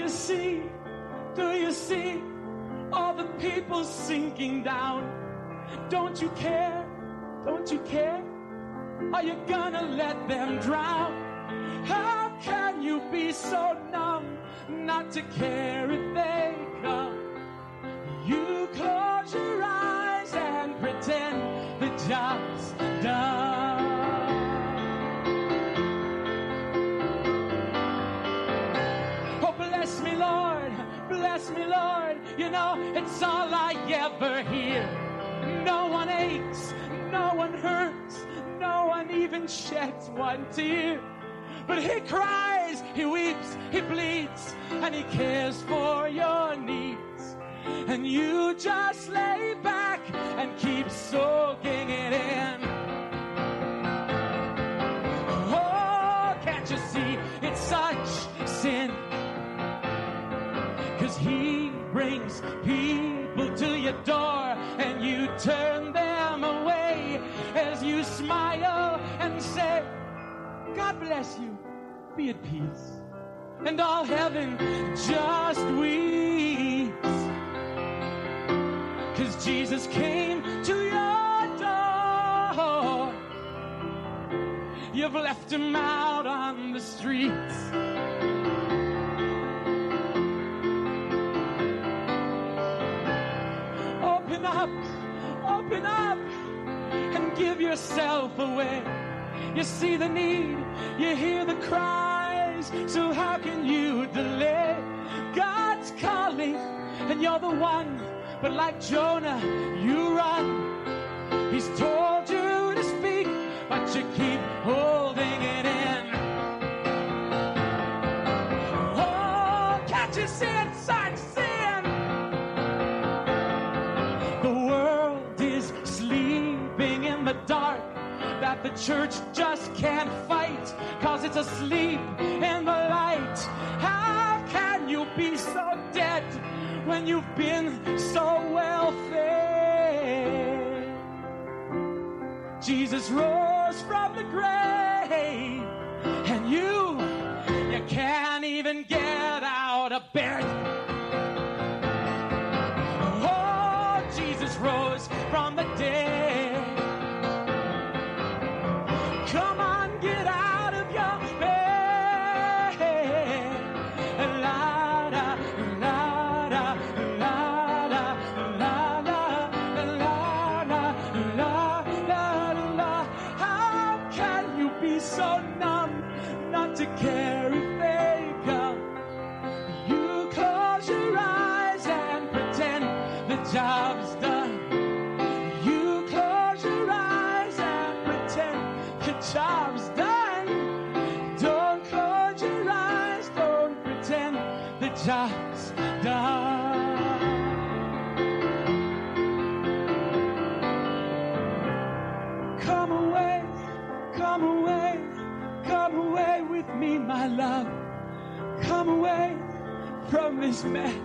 you see? Do you see all the people sinking down? Don't you care? Don't you care? Are you gonna let them drown? How can you be so numb not to care all I ever hear. No one aches, no one hurts, no one even sheds one tear. But he cries, he weeps, he bleeds, and he cares for your needs. And you just lay back and keep soaking it in. Oh, can't you see it's such sin? Cause he brings people to your door and you turn them away as you smile and say, God bless you, be at peace. And all heaven just weeps. Cause Jesus came to your door. You've left him out on the streets. Open up, open up, and give yourself away. You see the need, you hear the cries, so how can you delay? God's calling, and you're the one, but like Jonah, you run. He's told the church just can't fight cause it's asleep in the light. How can you be so dead when you've been so well fed? Jesus rose from the grave and you, you can't even get out of bed. Oh, Jesus rose from the dead. Job's done. Come away, come away, come away with me, my love. Come away from this mess.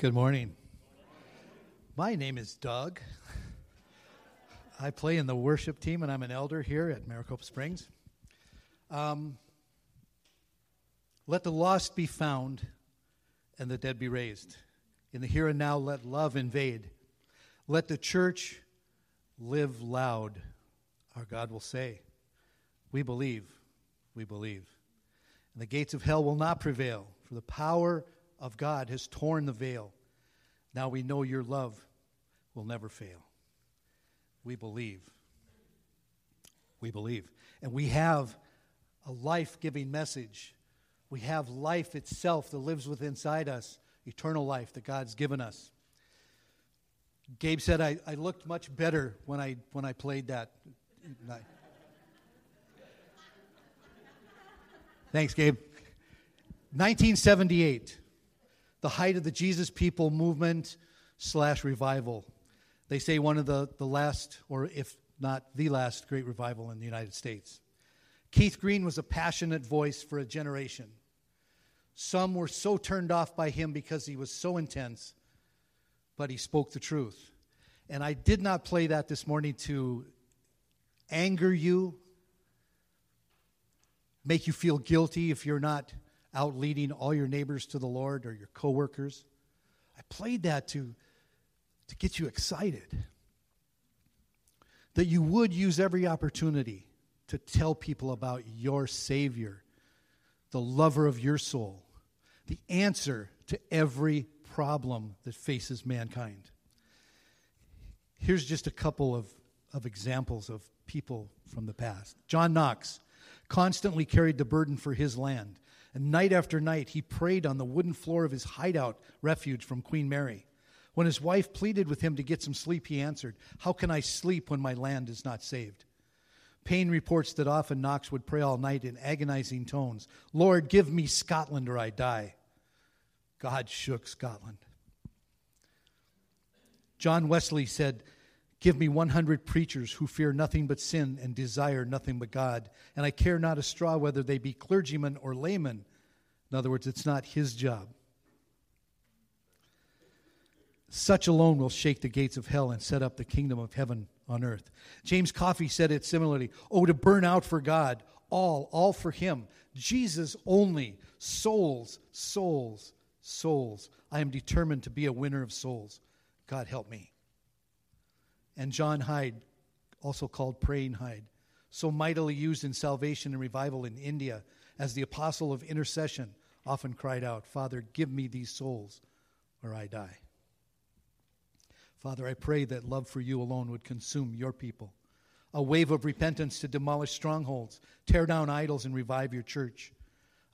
Good morning. My name is Doug. I play in the worship team, and I'm an elder here at Maricopa Springs. Um, let the lost be found and the dead be raised. In the here and now, let love invade. Let the church live loud, our God will say. We believe, we believe. And the gates of hell will not prevail, for the power of God has torn the veil. Now we know your love will never fail. We believe. We believe. And we have a life giving message. We have life itself that lives within inside us, eternal life that God's given us. Gabe said I, I looked much better when I, when I played that. Thanks, Gabe. 1978, the height of the Jesus People movement slash revival. They say one of the, the last, or if not the last, great revival in the United States. Keith Green was a passionate voice for a generation. Some were so turned off by him because he was so intense, but he spoke the truth. And I did not play that this morning to anger you, make you feel guilty if you're not out leading all your neighbors to the Lord or your coworkers. I played that to, to get you excited. That you would use every opportunity to tell people about your Savior, the lover of your soul, the answer to every problem that faces mankind. Here's just a couple of, of examples of people from the past. John Knox constantly carried the burden for his land, and night after night he prayed on the wooden floor of his hideout refuge from Queen Mary. When his wife pleaded with him to get some sleep, he answered, How can I sleep when my land is not saved? Payne reports that often Knox would pray all night in agonizing tones Lord, give me Scotland or I die. God shook Scotland. John Wesley said, Give me 100 preachers who fear nothing but sin and desire nothing but God, and I care not a straw whether they be clergymen or laymen. In other words, it's not his job. Such alone will shake the gates of hell and set up the kingdom of heaven on earth. James Coffey said it similarly Oh, to burn out for God, all, all for Him. Jesus only. Souls, souls, souls. I am determined to be a winner of souls. God help me. And John Hyde, also called Praying Hyde, so mightily used in salvation and revival in India as the apostle of intercession, often cried out, Father, give me these souls or I die. Father, I pray that love for you alone would consume your people. A wave of repentance to demolish strongholds, tear down idols, and revive your church.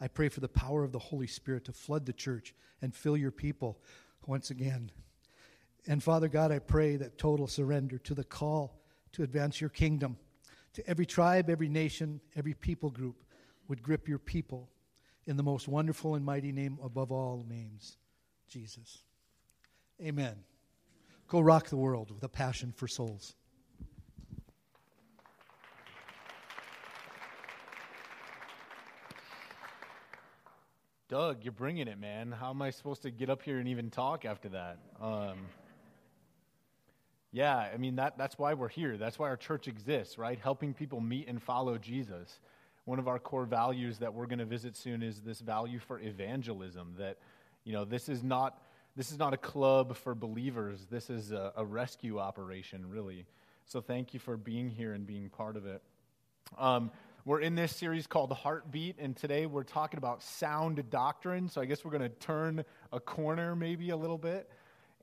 I pray for the power of the Holy Spirit to flood the church and fill your people once again. And Father God, I pray that total surrender to the call to advance your kingdom, to every tribe, every nation, every people group would grip your people in the most wonderful and mighty name above all names, Jesus. Amen. Go rock the world with a passion for souls. Doug, you're bringing it, man. How am I supposed to get up here and even talk after that? Um, yeah, I mean, that, that's why we're here. That's why our church exists, right? Helping people meet and follow Jesus. One of our core values that we're going to visit soon is this value for evangelism that, you know, this is not this is not a club for believers. This is a, a, rescue operation, really. So thank you for being here and being part of it. Um, we're in this series called Heartbeat, and today we're talking about sound doctrine. So I guess we're going to turn a corner maybe a little bit.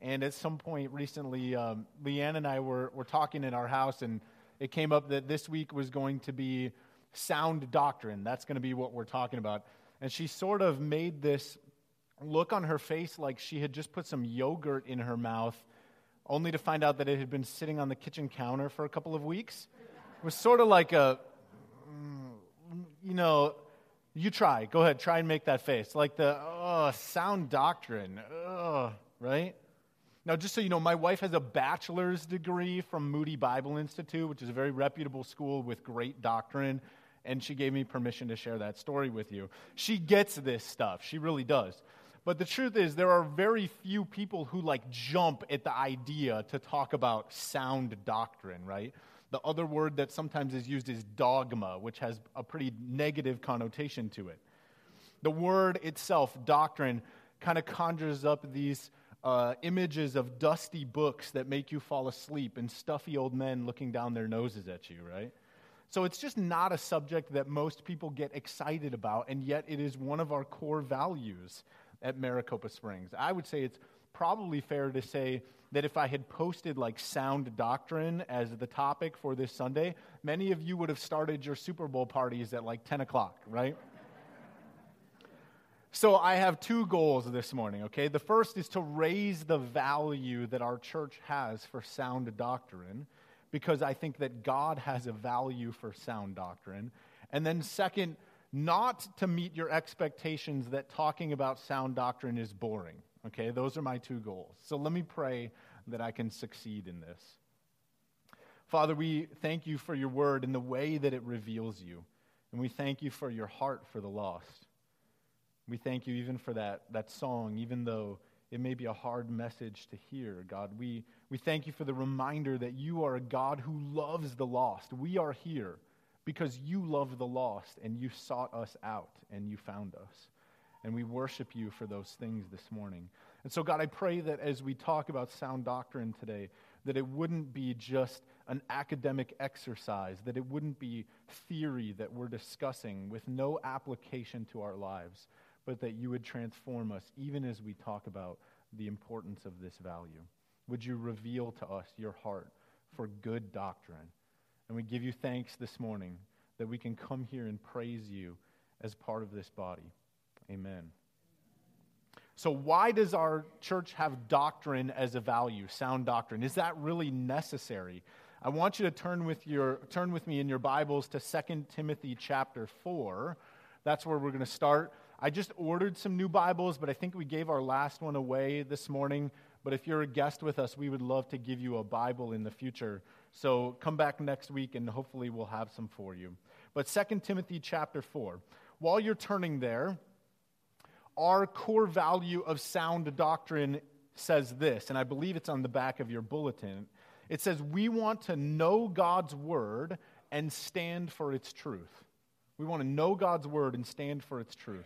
And at some point recently, um, Leanne and I were, were talking in our house, and it came up that this week was going to be sound doctrine. That's going to be what we're talking about. And she sort of made this look on her face like she had just put some yogurt in her mouth, only to find out that it had been sitting on the kitchen counter for a couple of weeks. It was sort of like a, mm, you know, you try. Go ahead, try and make that face. Like the, oh, sound doctrine. Oh, right? Now, just so you know, my wife has a bachelor's degree from Moody Bible Institute, which is a very reputable school with great doctrine, and she gave me permission to share that story with you. She gets this stuff, she really does. But the truth is, there are very few people who like jump at the idea to talk about sound doctrine, right? The other word that sometimes is used is dogma, which has a pretty negative connotation to it. The word itself, doctrine, kind of conjures up these uh, images of dusty books that make you fall asleep and stuffy old men looking down their noses at you, right? So it's just not a subject that most people get excited about, and yet it is one of our core values at Maricopa Springs. I would say it's probably fair to say that if I had posted like sound doctrine as the topic for this Sunday, many of you would have started your Super Bowl parties at like 10 o'clock, right? So I have two goals this morning, okay? The first is to raise the value that our church has for sound doctrine because I think that God has a value for sound doctrine. And then second, not to meet your expectations that talking about sound doctrine is boring. Okay, those are my two goals. So let me pray that I can succeed in this. Father, we thank you for your word and the way that it reveals you. And we thank you for your heart for the lost. We thank you even for that, that song, even though it may be a hard message to hear, God. We, we thank you for the reminder that you are a God who loves the lost. We are here because you love the lost and you sought us out and you found us. And we worship you for those things this morning. And so, God, I pray that as we talk about sound doctrine today, that it wouldn't be just an academic exercise, that it wouldn't be theory that we're discussing with no application to our lives, but that you would transform us even as we talk about the importance of this value. Would you reveal to us your heart for good doctrine? And we give you thanks this morning that we can come here and praise you as part of this body. Amen. So, why does our church have doctrine as a value, sound doctrine? Is that really necessary? I want you to turn with, your, turn with me in your Bibles to 2 Timothy chapter 4. That's where we're going to start. I just ordered some new Bibles, but I think we gave our last one away this morning. But if you're a guest with us, we would love to give you a Bible in the future. So come back next week and hopefully we'll have some for you. But 2 Timothy chapter 4. While you're turning there, our core value of sound doctrine says this, and I believe it's on the back of your bulletin. It says, We want to know God's word and stand for its truth. We want to know God's word and stand for its truth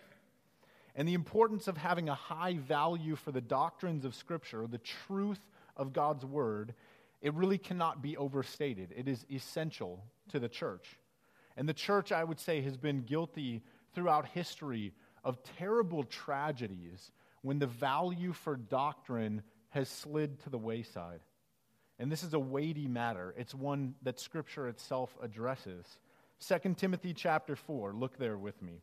and the importance of having a high value for the doctrines of Scripture, the truth of God's Word, it really cannot be overstated. It is essential to the church. And the church, I would say, has been guilty throughout history of terrible tragedies when the value for doctrine has slid to the wayside. And this is a weighty matter. It's one that Scripture itself addresses. 2 Timothy chapter 4, look there with me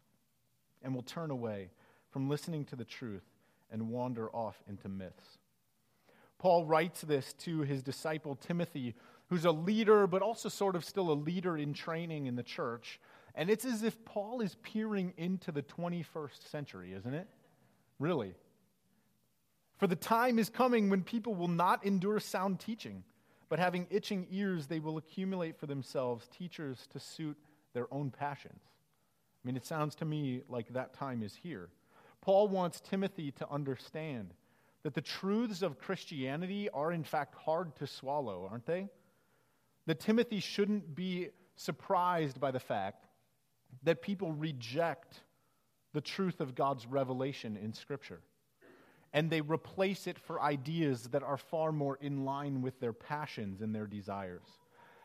and will turn away from listening to the truth and wander off into myths. Paul writes this to his disciple Timothy, who's a leader, but also sort of still a leader in training in the church. And it's as if Paul is peering into the 21st century, isn't it? Really. For the time is coming when people will not endure sound teaching, but having itching ears, they will accumulate for themselves teachers to suit their own passions. I mean, it sounds to me like that time is here. Paul wants Timothy to understand that the truths of Christianity are, in fact, hard to swallow, aren't they? That Timothy shouldn't be surprised by the fact that people reject the truth of God's revelation in Scripture. And they replace it for ideas that are far more in line with their passions and their desires.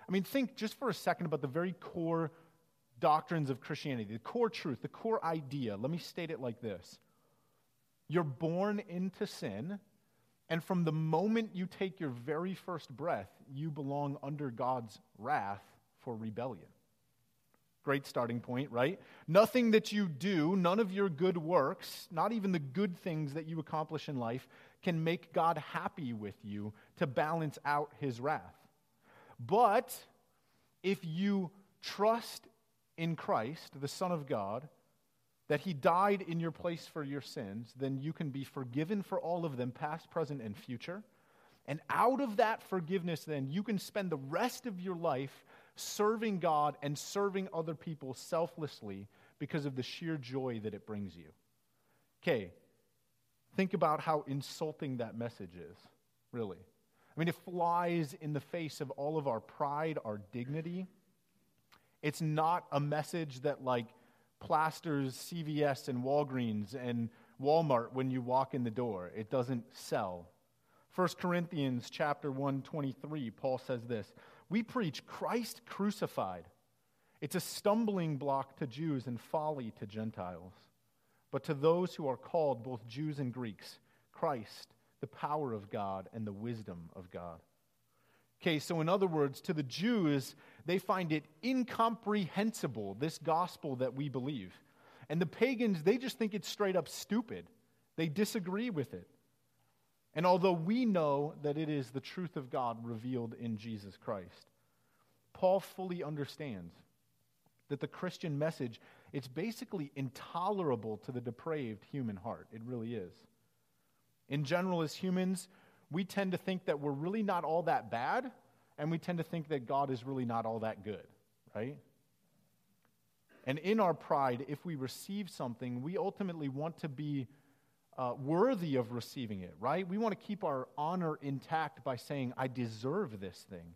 I mean, think just for a second about the very core doctrines of Christianity, the core truth, the core idea. Let me state it like this You're born into sin, and from the moment you take your very first breath, you belong under God's wrath for rebellion. Great starting point, right? Nothing that you do, none of your good works, not even the good things that you accomplish in life, can make God happy with you to balance out his wrath. But if you trust in Christ, the Son of God, that he died in your place for your sins, then you can be forgiven for all of them, past, present, and future. And out of that forgiveness, then, you can spend the rest of your life serving God and serving other people selflessly because of the sheer joy that it brings you. Okay, think about how insulting that message is, really. I mean, it flies in the face of all of our pride, our dignity. It's not a message that, like, plasters CVS and Walgreens and Walmart when you walk in the door. It doesn't sell. 1 Corinthians chapter 123, Paul says this We preach Christ crucified. It's a stumbling block to Jews and folly to Gentiles. But to those who are called, both Jews and Greeks, Christ, the power of God and the wisdom of God. Okay, so in other words, to the Jews, they find it incomprehensible, this gospel that we believe. And the pagans, they just think it's straight up stupid. They disagree with it. And although we know that it is the truth of God revealed in Jesus Christ, Paul fully understands that the Christian message it's basically intolerable to the depraved human heart. It really is. In general as humans, we tend to think that we're really not all that bad and we tend to think that God is really not all that good, right? And in our pride, if we receive something, we ultimately want to be uh, worthy of receiving it, right? We want to keep our honor intact by saying, I deserve this thing.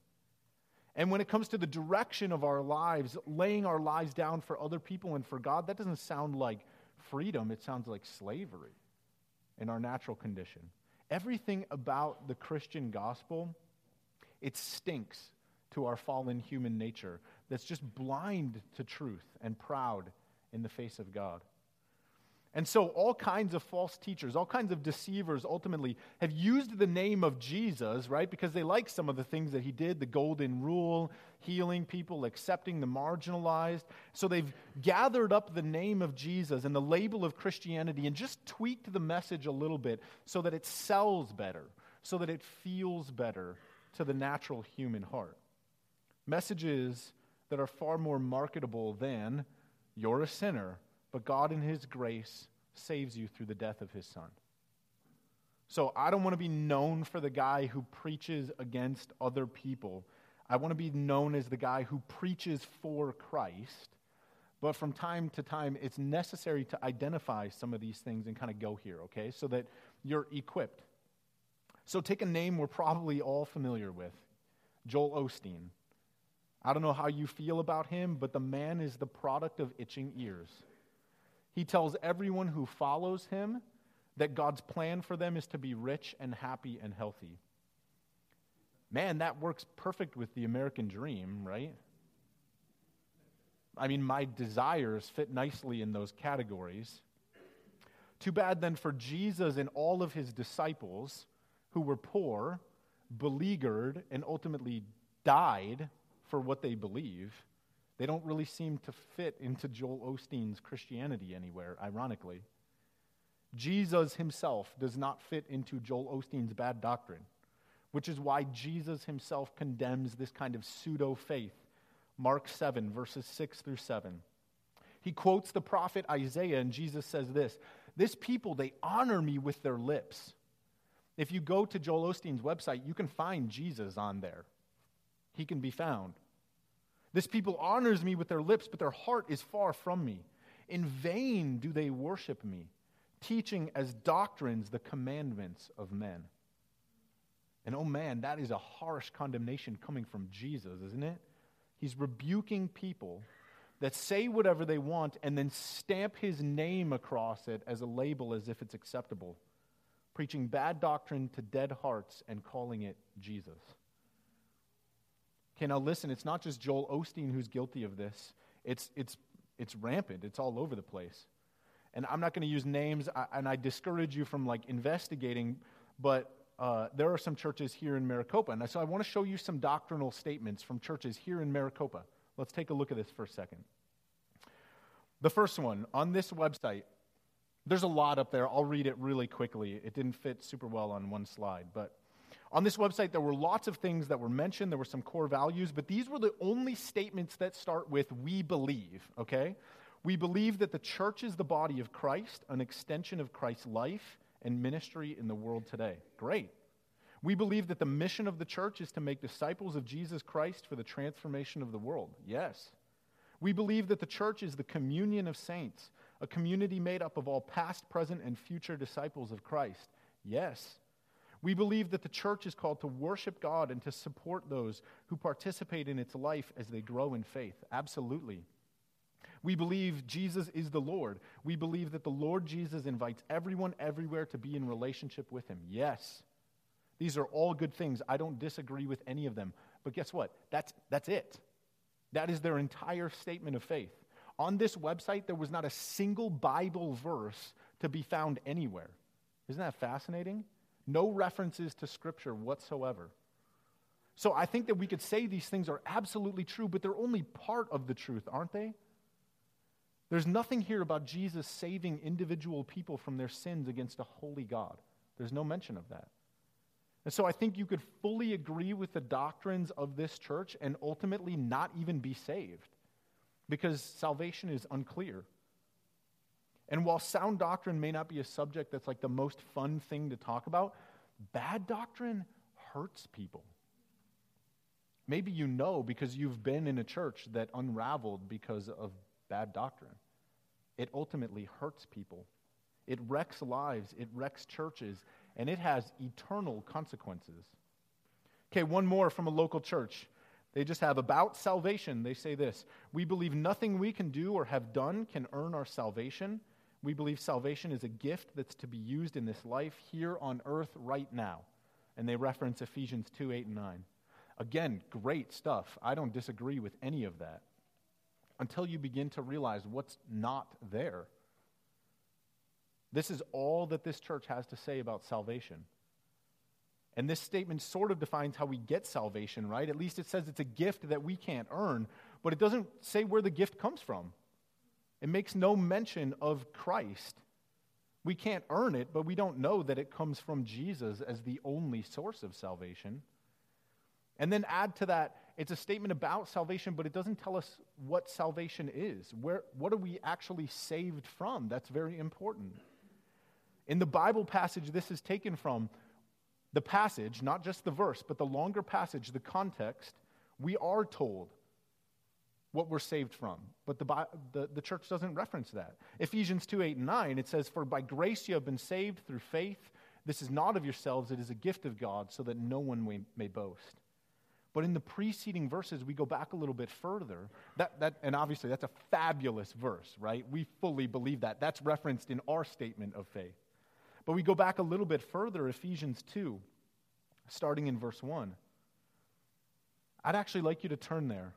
And when it comes to the direction of our lives, laying our lives down for other people and for God, that doesn't sound like freedom. It sounds like slavery in our natural condition. Everything about the Christian gospel, it stinks to our fallen human nature that's just blind to truth and proud in the face of God. And so, all kinds of false teachers, all kinds of deceivers ultimately have used the name of Jesus, right? Because they like some of the things that he did the golden rule, healing people, accepting the marginalized. So, they've gathered up the name of Jesus and the label of Christianity and just tweaked the message a little bit so that it sells better, so that it feels better to the natural human heart. Messages that are far more marketable than you're a sinner but God, in His grace, saves you through the death of His Son. So I don't want to be known for the guy who preaches against other people. I want to be known as the guy who preaches for Christ. But from time to time, it's necessary to identify some of these things and kind of go here, okay? So that you're equipped. So take a name we're probably all familiar with Joel Osteen. I don't know how you feel about him, but the man is the product of itching ears. He tells everyone who follows him that God's plan for them is to be rich and happy and healthy. Man, that works perfect with the American dream, right? I mean, my desires fit nicely in those categories. Too bad then for Jesus and all of his disciples who were poor, beleaguered, and ultimately died for what they believe they don't really seem to fit into Joel Osteen's Christianity anywhere, ironically. Jesus himself does not fit into Joel Osteen's bad doctrine, which is why Jesus himself condemns this kind of pseudo faith. Mark 7, verses 6 through 7. He quotes the prophet Isaiah, and Jesus says this This people, they honor me with their lips. If you go to Joel Osteen's website, you can find Jesus on there. He can be found. This people honors me with their lips, but their heart is far from me. In vain do they worship me, teaching as doctrines the commandments of men. And oh man, that is a harsh condemnation coming from Jesus, isn't it? He's rebuking people that say whatever they want and then stamp his name across it as a label as if it's acceptable, preaching bad doctrine to dead hearts and calling it Jesus. Okay, now listen, it's not just Joel Osteen who's guilty of this, it's, it's, it's rampant, it's all over the place. And I'm not going to use names, and I discourage you from like investigating, but uh, there are some churches here in Maricopa. And so I want to show you some doctrinal statements from churches here in Maricopa. Let's take a look at this for a second. The first one on this website, there's a lot up there. I'll read it really quickly. It didn't fit super well on one slide, but on this website, there were lots of things that were mentioned. There were some core values, but these were the only statements that start with we believe, okay? We believe that the church is the body of Christ, an extension of Christ's life and ministry in the world today. Great. We believe that the mission of the church is to make disciples of Jesus Christ for the transformation of the world. Yes. We believe that the church is the communion of saints, a community made up of all past, present, and future disciples of Christ. Yes. We believe that the church is called to worship God and to support those who participate in its life as they grow in faith. Absolutely. We believe Jesus is the Lord. We believe that the Lord Jesus invites everyone everywhere to be in relationship with him. Yes. These are all good things. I don't disagree with any of them. But guess what? That's, that's it. That is their entire statement of faith. On this website, there was not a single Bible verse to be found anywhere. Isn't that fascinating? No references to Scripture whatsoever. So I think that we could say these things are absolutely true, but they're only part of the truth, aren't they? There's nothing here about Jesus saving individual people from their sins against a holy God. There's no mention of that. And so I think you could fully agree with the doctrines of this church and ultimately not even be saved because salvation is unclear. And while sound doctrine may not be a subject that's like the most fun thing to talk about, bad doctrine hurts people. Maybe you know because you've been in a church that unraveled because of bad doctrine. It ultimately hurts people. It wrecks lives, it wrecks churches, and it has eternal consequences. Okay, one more from a local church. They just have about salvation. They say this We believe nothing we can do or have done can earn our salvation. We believe salvation is a gift that's to be used in this life here on earth right now. And they reference Ephesians 2 8 and 9. Again, great stuff. I don't disagree with any of that until you begin to realize what's not there. This is all that this church has to say about salvation. And this statement sort of defines how we get salvation, right? At least it says it's a gift that we can't earn, but it doesn't say where the gift comes from. It makes no mention of Christ. We can't earn it, but we don't know that it comes from Jesus as the only source of salvation. And then add to that, it's a statement about salvation, but it doesn't tell us what salvation is. Where, what are we actually saved from? That's very important. In the Bible passage this is taken from, the passage, not just the verse, but the longer passage, the context, we are told what we're saved from. But the, the, the, church doesn't reference that. Ephesians 2 8 and 9, it says, For by grace you have been saved through faith. This is not of yourselves, it is a gift of God, so that no one may, may boast. But in the preceding verses, we go back a little bit further. That, that, and obviously, that's a fabulous verse, right? We fully believe that. That's referenced in our statement of faith. But we go back a little bit further, Ephesians 2, starting in verse 1. I'd actually like you to turn there.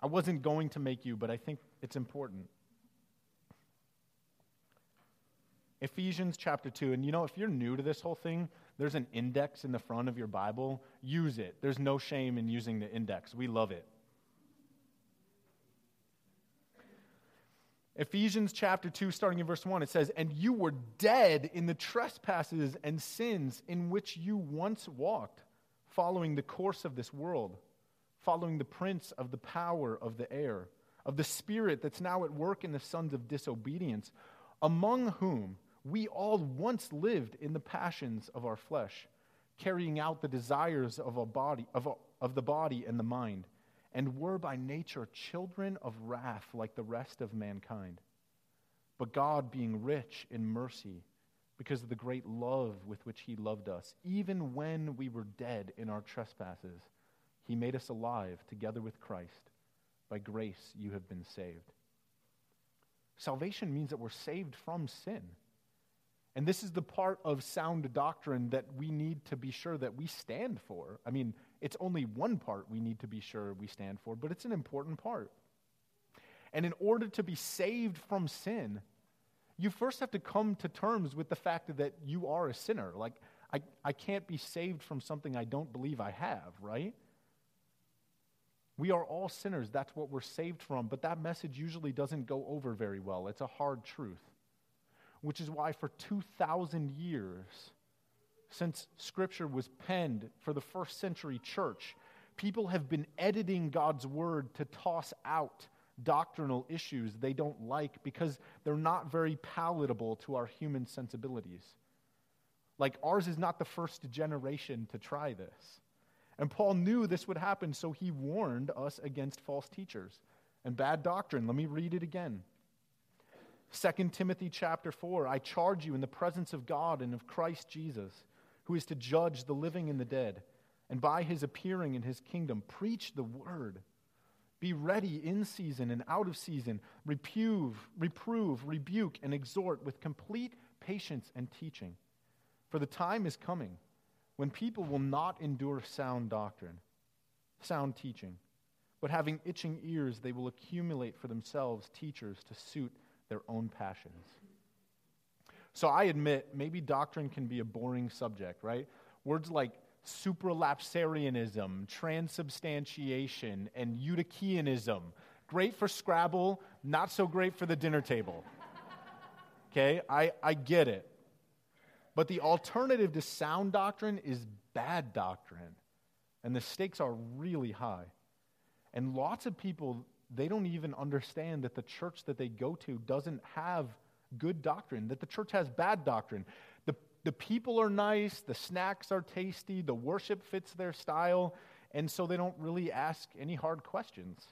I wasn't going to make you, but I think it's important. Ephesians chapter 2. And you know, if you're new to this whole thing, there's an index in the front of your Bible. Use it. There's no shame in using the index. We love it. Ephesians chapter 2, starting in verse 1, it says, And you were dead in the trespasses and sins in which you once walked, following the course of this world, following the prince of the power of the air, of the spirit that's now at work in the sons of disobedience, among whom we all once lived in the passions of our flesh, carrying out the desires of, a body, of, of the body and the mind and were by nature children of wrath like the rest of mankind. But God, being rich in mercy, because of the great love with which He loved us, even when we were dead in our trespasses, He made us alive together with Christ. By grace you have been saved. Salvation means that we're saved from sin. And this is the part of sound doctrine that we need to be sure that we stand for. I mean, it's only one part we need to be sure we stand for, but it's an important part. And in order to be saved from sin, you first have to come to terms with the fact that you are a sinner. Like, I, I can't be saved from something I don't believe I have, right? We are all sinners. That's what we're saved from. But that message usually doesn't go over very well. It's a hard truth. Which is why, for 2,000 years, since Scripture was penned for the first century church, people have been editing God's Word to toss out doctrinal issues they don't like because they're not very palatable to our human sensibilities. Like, ours is not the first generation to try this. And Paul knew this would happen, so he warned us against false teachers and bad doctrine. Let me read it again. 2 Timothy chapter 4 I charge you in the presence of God and of Christ Jesus, who is to judge the living and the dead, and by his appearing in his kingdom, preach the word. Be ready in season and out of season, reprove, reprove, rebuke, and exhort with complete patience and teaching. For the time is coming when people will not endure sound doctrine, sound teaching, but having itching ears, they will accumulate for themselves teachers to suit their own passions. So I admit, maybe doctrine can be a boring subject, right? Words like supralapsarianism, transubstantiation, and Eutychianism. Great for Scrabble, not so great for the dinner table. Okay, I, I get it. But the alternative to sound doctrine is bad doctrine. And the stakes are really high. And lots of people, they don't even understand that the church that they go to doesn't have good doctrine, that the church has bad doctrine. The, the people are nice, the snacks are tasty, the worship fits their style, and so they don't really ask any hard questions.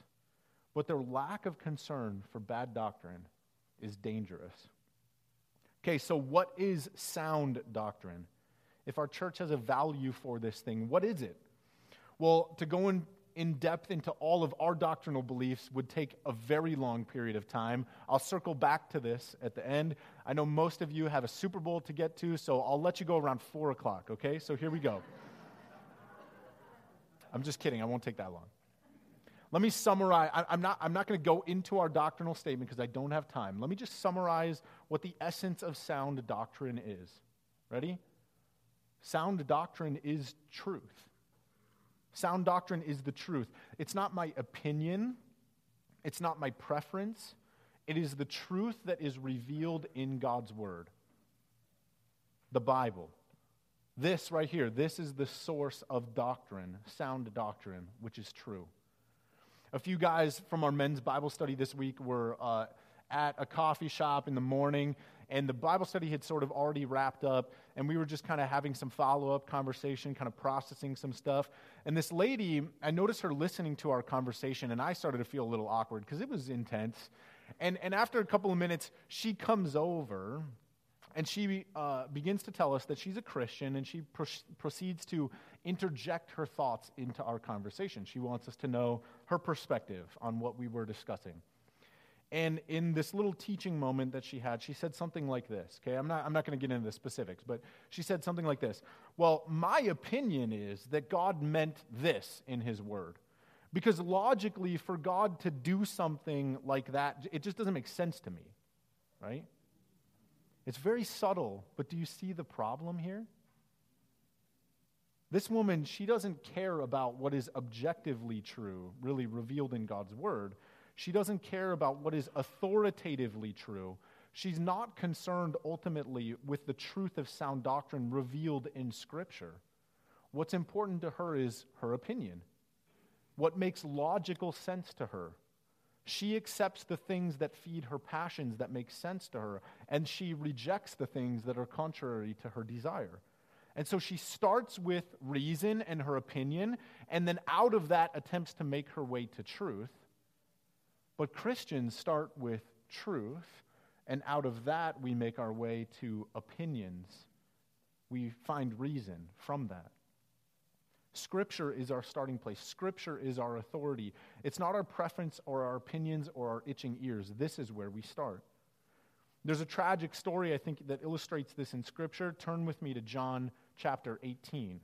But their lack of concern for bad doctrine is dangerous. Okay, so what is sound doctrine? If our church has a value for this thing, what is it? Well, to go in, in depth into all of our doctrinal beliefs would take a very long period of time. I'll circle back to this at the end. I know most of you have a Super Bowl to get to, so I'll let you go around 4 o'clock, okay? So here we go. I'm just kidding, I won't take that long. Let me summarize. I'm not, I'm not going to go into our doctrinal statement because I don't have time. Let me just summarize what the essence of sound doctrine is. Ready? Sound doctrine is truth. Sound doctrine is the truth. It's not my opinion, it's not my preference. It is the truth that is revealed in God's Word, the Bible. This right here, this is the source of doctrine, sound doctrine, which is true. A few guys from our men's Bible study this week were uh, at a coffee shop in the morning, and the Bible study had sort of already wrapped up, and we were just kind of having some follow up conversation, kind of processing some stuff. And this lady, I noticed her listening to our conversation, and I started to feel a little awkward because it was intense. And, and after a couple of minutes, she comes over and she uh, begins to tell us that she's a Christian and she pro- proceeds to interject her thoughts into our conversation. She wants us to know her perspective on what we were discussing. And in this little teaching moment that she had, she said something like this. Okay, I'm not, I'm not going to get into the specifics, but she said something like this Well, my opinion is that God meant this in His Word. Because logically, for God to do something like that, it just doesn't make sense to me, right? It's very subtle, but do you see the problem here? This woman, she doesn't care about what is objectively true, really revealed in God's word. She doesn't care about what is authoritatively true. She's not concerned ultimately with the truth of sound doctrine revealed in Scripture. What's important to her is her opinion, what makes logical sense to her. She accepts the things that feed her passions that make sense to her, and she rejects the things that are contrary to her desire. And so she starts with reason and her opinion, and then out of that attempts to make her way to truth. But Christians start with truth, and out of that we make our way to opinions. We find reason from that. Scripture is our starting place. Scripture is our authority. It's not our preference or our opinions or our itching ears. This is where we start. There's a tragic story, I think, that illustrates this in Scripture. Turn with me to John chapter 18.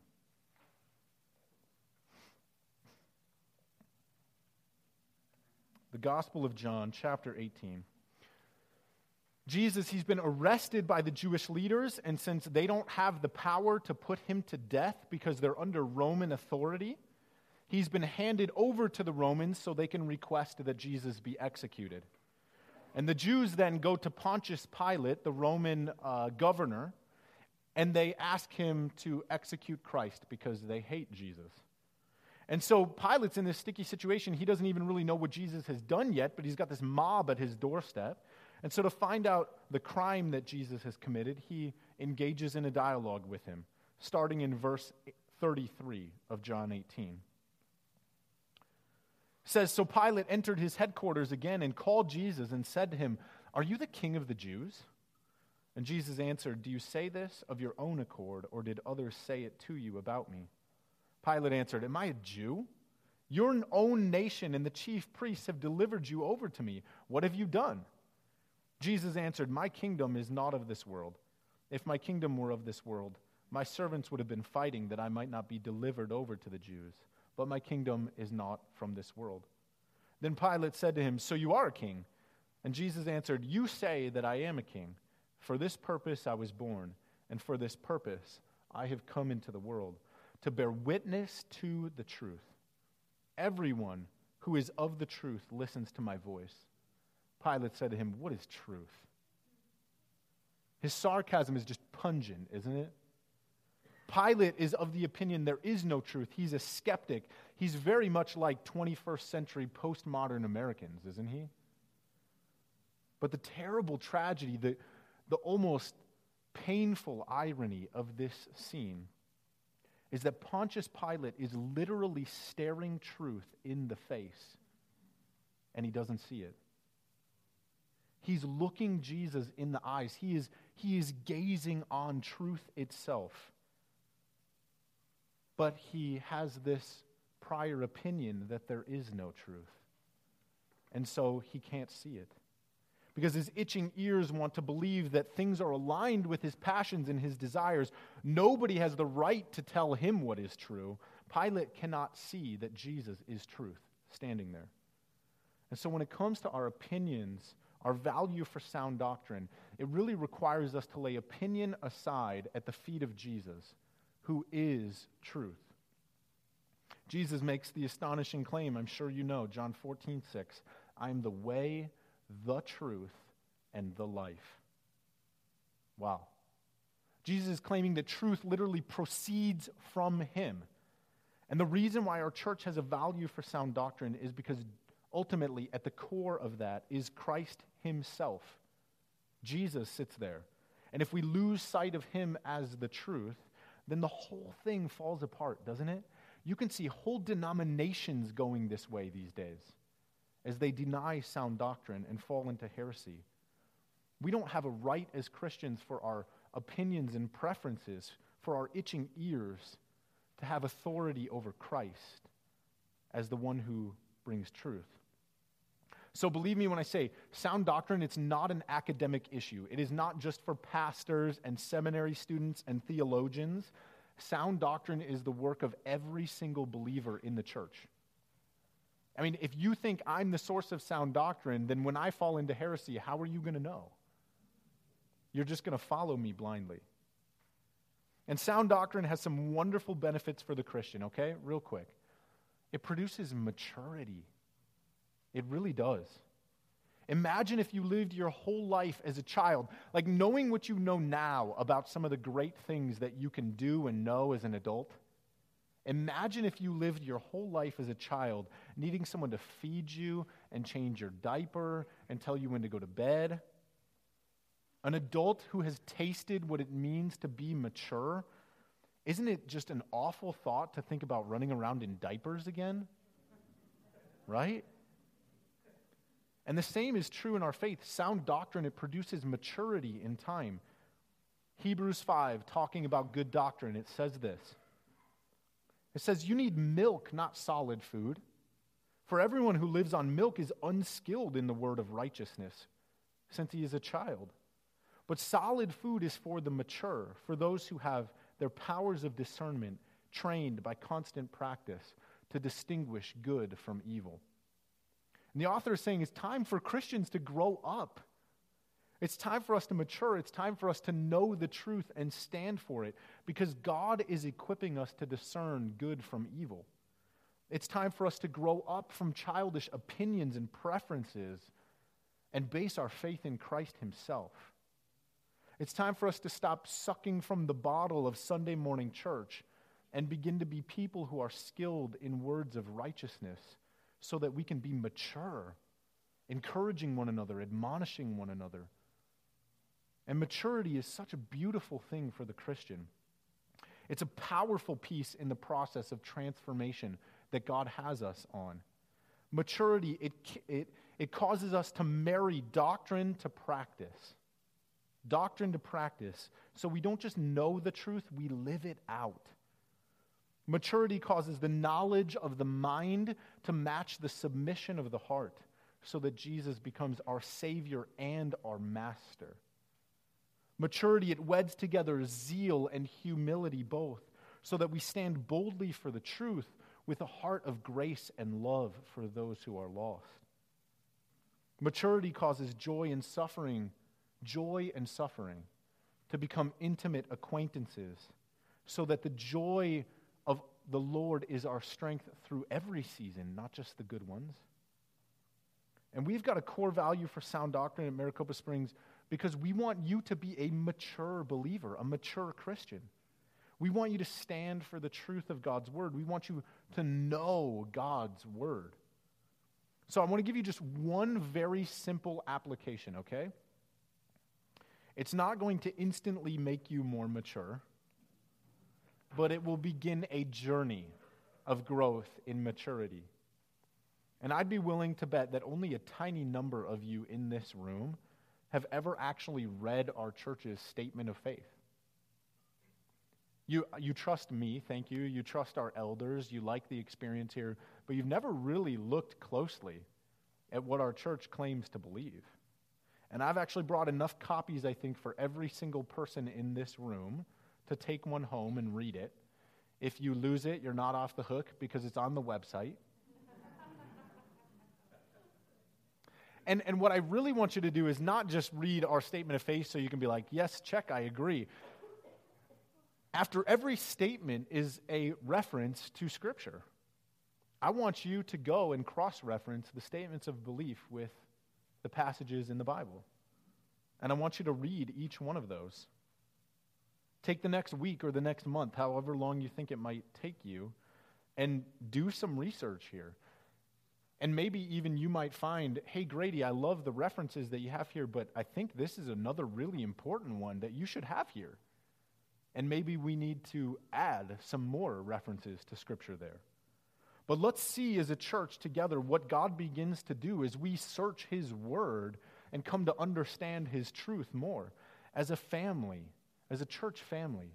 The Gospel of John, chapter 18. Jesus, he's been arrested by the Jewish leaders, and since they don't have the power to put him to death because they're under Roman authority, he's been handed over to the Romans so they can request that Jesus be executed. And the Jews then go to Pontius Pilate, the Roman uh, governor, and they ask him to execute Christ because they hate Jesus. And so Pilate's in this sticky situation. He doesn't even really know what Jesus has done yet, but he's got this mob at his doorstep. And so, to find out the crime that Jesus has committed, he engages in a dialogue with him, starting in verse 33 of John 18 says So Pilate entered his headquarters again and called Jesus and said to him, Are you the king of the Jews? And Jesus answered, Do you say this of your own accord, or did others say it to you about me? Pilate answered, Am I a Jew? Your own nation and the chief priests have delivered you over to me. What have you done? Jesus answered, My kingdom is not of this world. If my kingdom were of this world, my servants would have been fighting that I might not be delivered over to the Jews but my kingdom is not from this world. Then Pilate said to him, So you are a king? And Jesus answered, You say that I am a king. For this purpose I was born, and for this purpose I have come into the world, to bear witness to the truth. Everyone who is of the truth listens to my voice. Pilate said to him, What is truth? His sarcasm is just pungent, isn't it? Pilate is of the opinion there is no truth. He's a skeptic. He's very much like 21st century postmodern Americans, isn't he? But the terrible tragedy, the, the almost painful irony of this scene is that Pontius Pilate is literally staring truth in the face, and he doesn't see it. He's looking Jesus in the eyes. He is, he is gazing on truth itself but he has this prior opinion that there is no truth. And so he can't see it. Because his itching ears want to believe that things are aligned with his passions and his desires. Nobody has the right to tell him what is true. Pilate cannot see that Jesus is truth standing there. And so when it comes to our opinions, our value for sound doctrine, it really requires us to lay opinion aside at the feet of Jesus who is truth. Jesus makes the astonishing claim, I'm sure you know, John 14, 6. I am the way, the truth, and the life. Wow. Jesus is claiming that truth literally proceeds from him. And the reason why our church has a value for sound doctrine is because ultimately, at the core of that, is Christ himself. Jesus sits there. And if we lose sight of him as the truth, then the whole thing falls apart, doesn't it? You can see whole denominations going this way these days as they deny sound doctrine and fall into heresy. We don't have a right as Christians for our opinions and preferences, for our itching ears, to have authority over Christ as the one who brings truth. So believe me when I say sound doctrine, it's not an academic issue. It is not just for pastors and seminary students and theologians. Sound doctrine is the work of every single believer in the church. I mean, if you think I'm the source of sound doctrine, then when I fall into heresy, how are you going to know? You're just going to follow me blindly. And sound doctrine has some wonderful benefits for the Christian, okay? Real quick. It produces maturity it really does. Imagine if you lived your whole life as a child, like knowing what you know now about some of the great things that you can do and know as an adult. Imagine if you lived your whole life as a child, needing someone to feed you and change your diaper and tell you when to go to bed. An adult who has tasted what it means to be mature, isn't it just an awful thought to think about running around in diapers again? Right? And the same is true in our faith. Sound doctrine, it produces maturity in time. Hebrews 5, talking about good doctrine, it says this It says, You need milk, not solid food. For everyone who lives on milk is unskilled in the word of righteousness, since he is a child. But solid food is for the mature, for those who have their powers of discernment trained by constant practice to distinguish good from evil. And the author is saying it's time for Christians to grow up. It's time for us to mature. It's time for us to know the truth and stand for it because God is equipping us to discern good from evil. It's time for us to grow up from childish opinions and preferences and base our faith in Christ Himself. It's time for us to stop sucking from the bottle of Sunday morning church and begin to be people who are skilled in words of righteousness so that we can be mature, encouraging one another, admonishing one another. And maturity is such a beautiful thing for the Christian. It's a powerful piece in the process of transformation that God has us on. Maturity, it, it, it causes us to marry doctrine to practice. Doctrine to practice. So we don't just know the truth, we live it out. Maturity causes the knowledge of the mind to match the submission of the heart so that Jesus becomes our Savior and our Master. Maturity, it weds together zeal and humility both, so that we stand boldly for the truth with a heart of grace and love for those who are lost. Maturity causes joy and suffering, joy and suffering, to become intimate acquaintances, so that the joy of the Lord is our strength through every season, not just the good ones. And we've got a core value for sound doctrine at Maricopa Springs because we want you to be a mature believer, a mature Christian. We want you to stand for the truth of God's word. We want you to know God's word. So I want to give you just one very simple application, okay? It's not going to instantly make you more mature but it will begin a journey of growth in maturity. And I'd be willing to bet that only a tiny number of you in this room have ever actually read our church's statement of faith. You, you trust me, thank you. You trust our elders. You like the experience here, but you've never really looked closely at what our church claims to believe. And I've actually brought enough copies, I think, for every single person in this room to take one home and read it. If you lose it, you're not off the hook because it's on the website. And, and what I really want you to do is not just read our statement of faith so you can be like, yes, check, I agree. After every statement is a reference to Scripture. I want you to go and cross reference the statements of belief with the passages in the Bible. And I want you to read each one of those. Take the next week or the next month, however long you think it might take you, and do some research here. And maybe even you might find, hey, Grady, I love the references that you have here, but I think this is another really important one that you should have here. And maybe we need to add some more references to Scripture there. But let's see as a church together what God begins to do as we search His Word and come to understand His truth more. As a family, as a church family,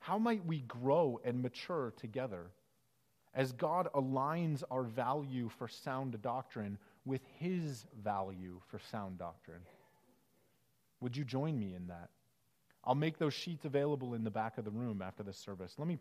how might we grow and mature together as God aligns our value for sound doctrine with His value for sound doctrine? Would you join me in that? I'll make those sheets available in the back of the room after this service. Let me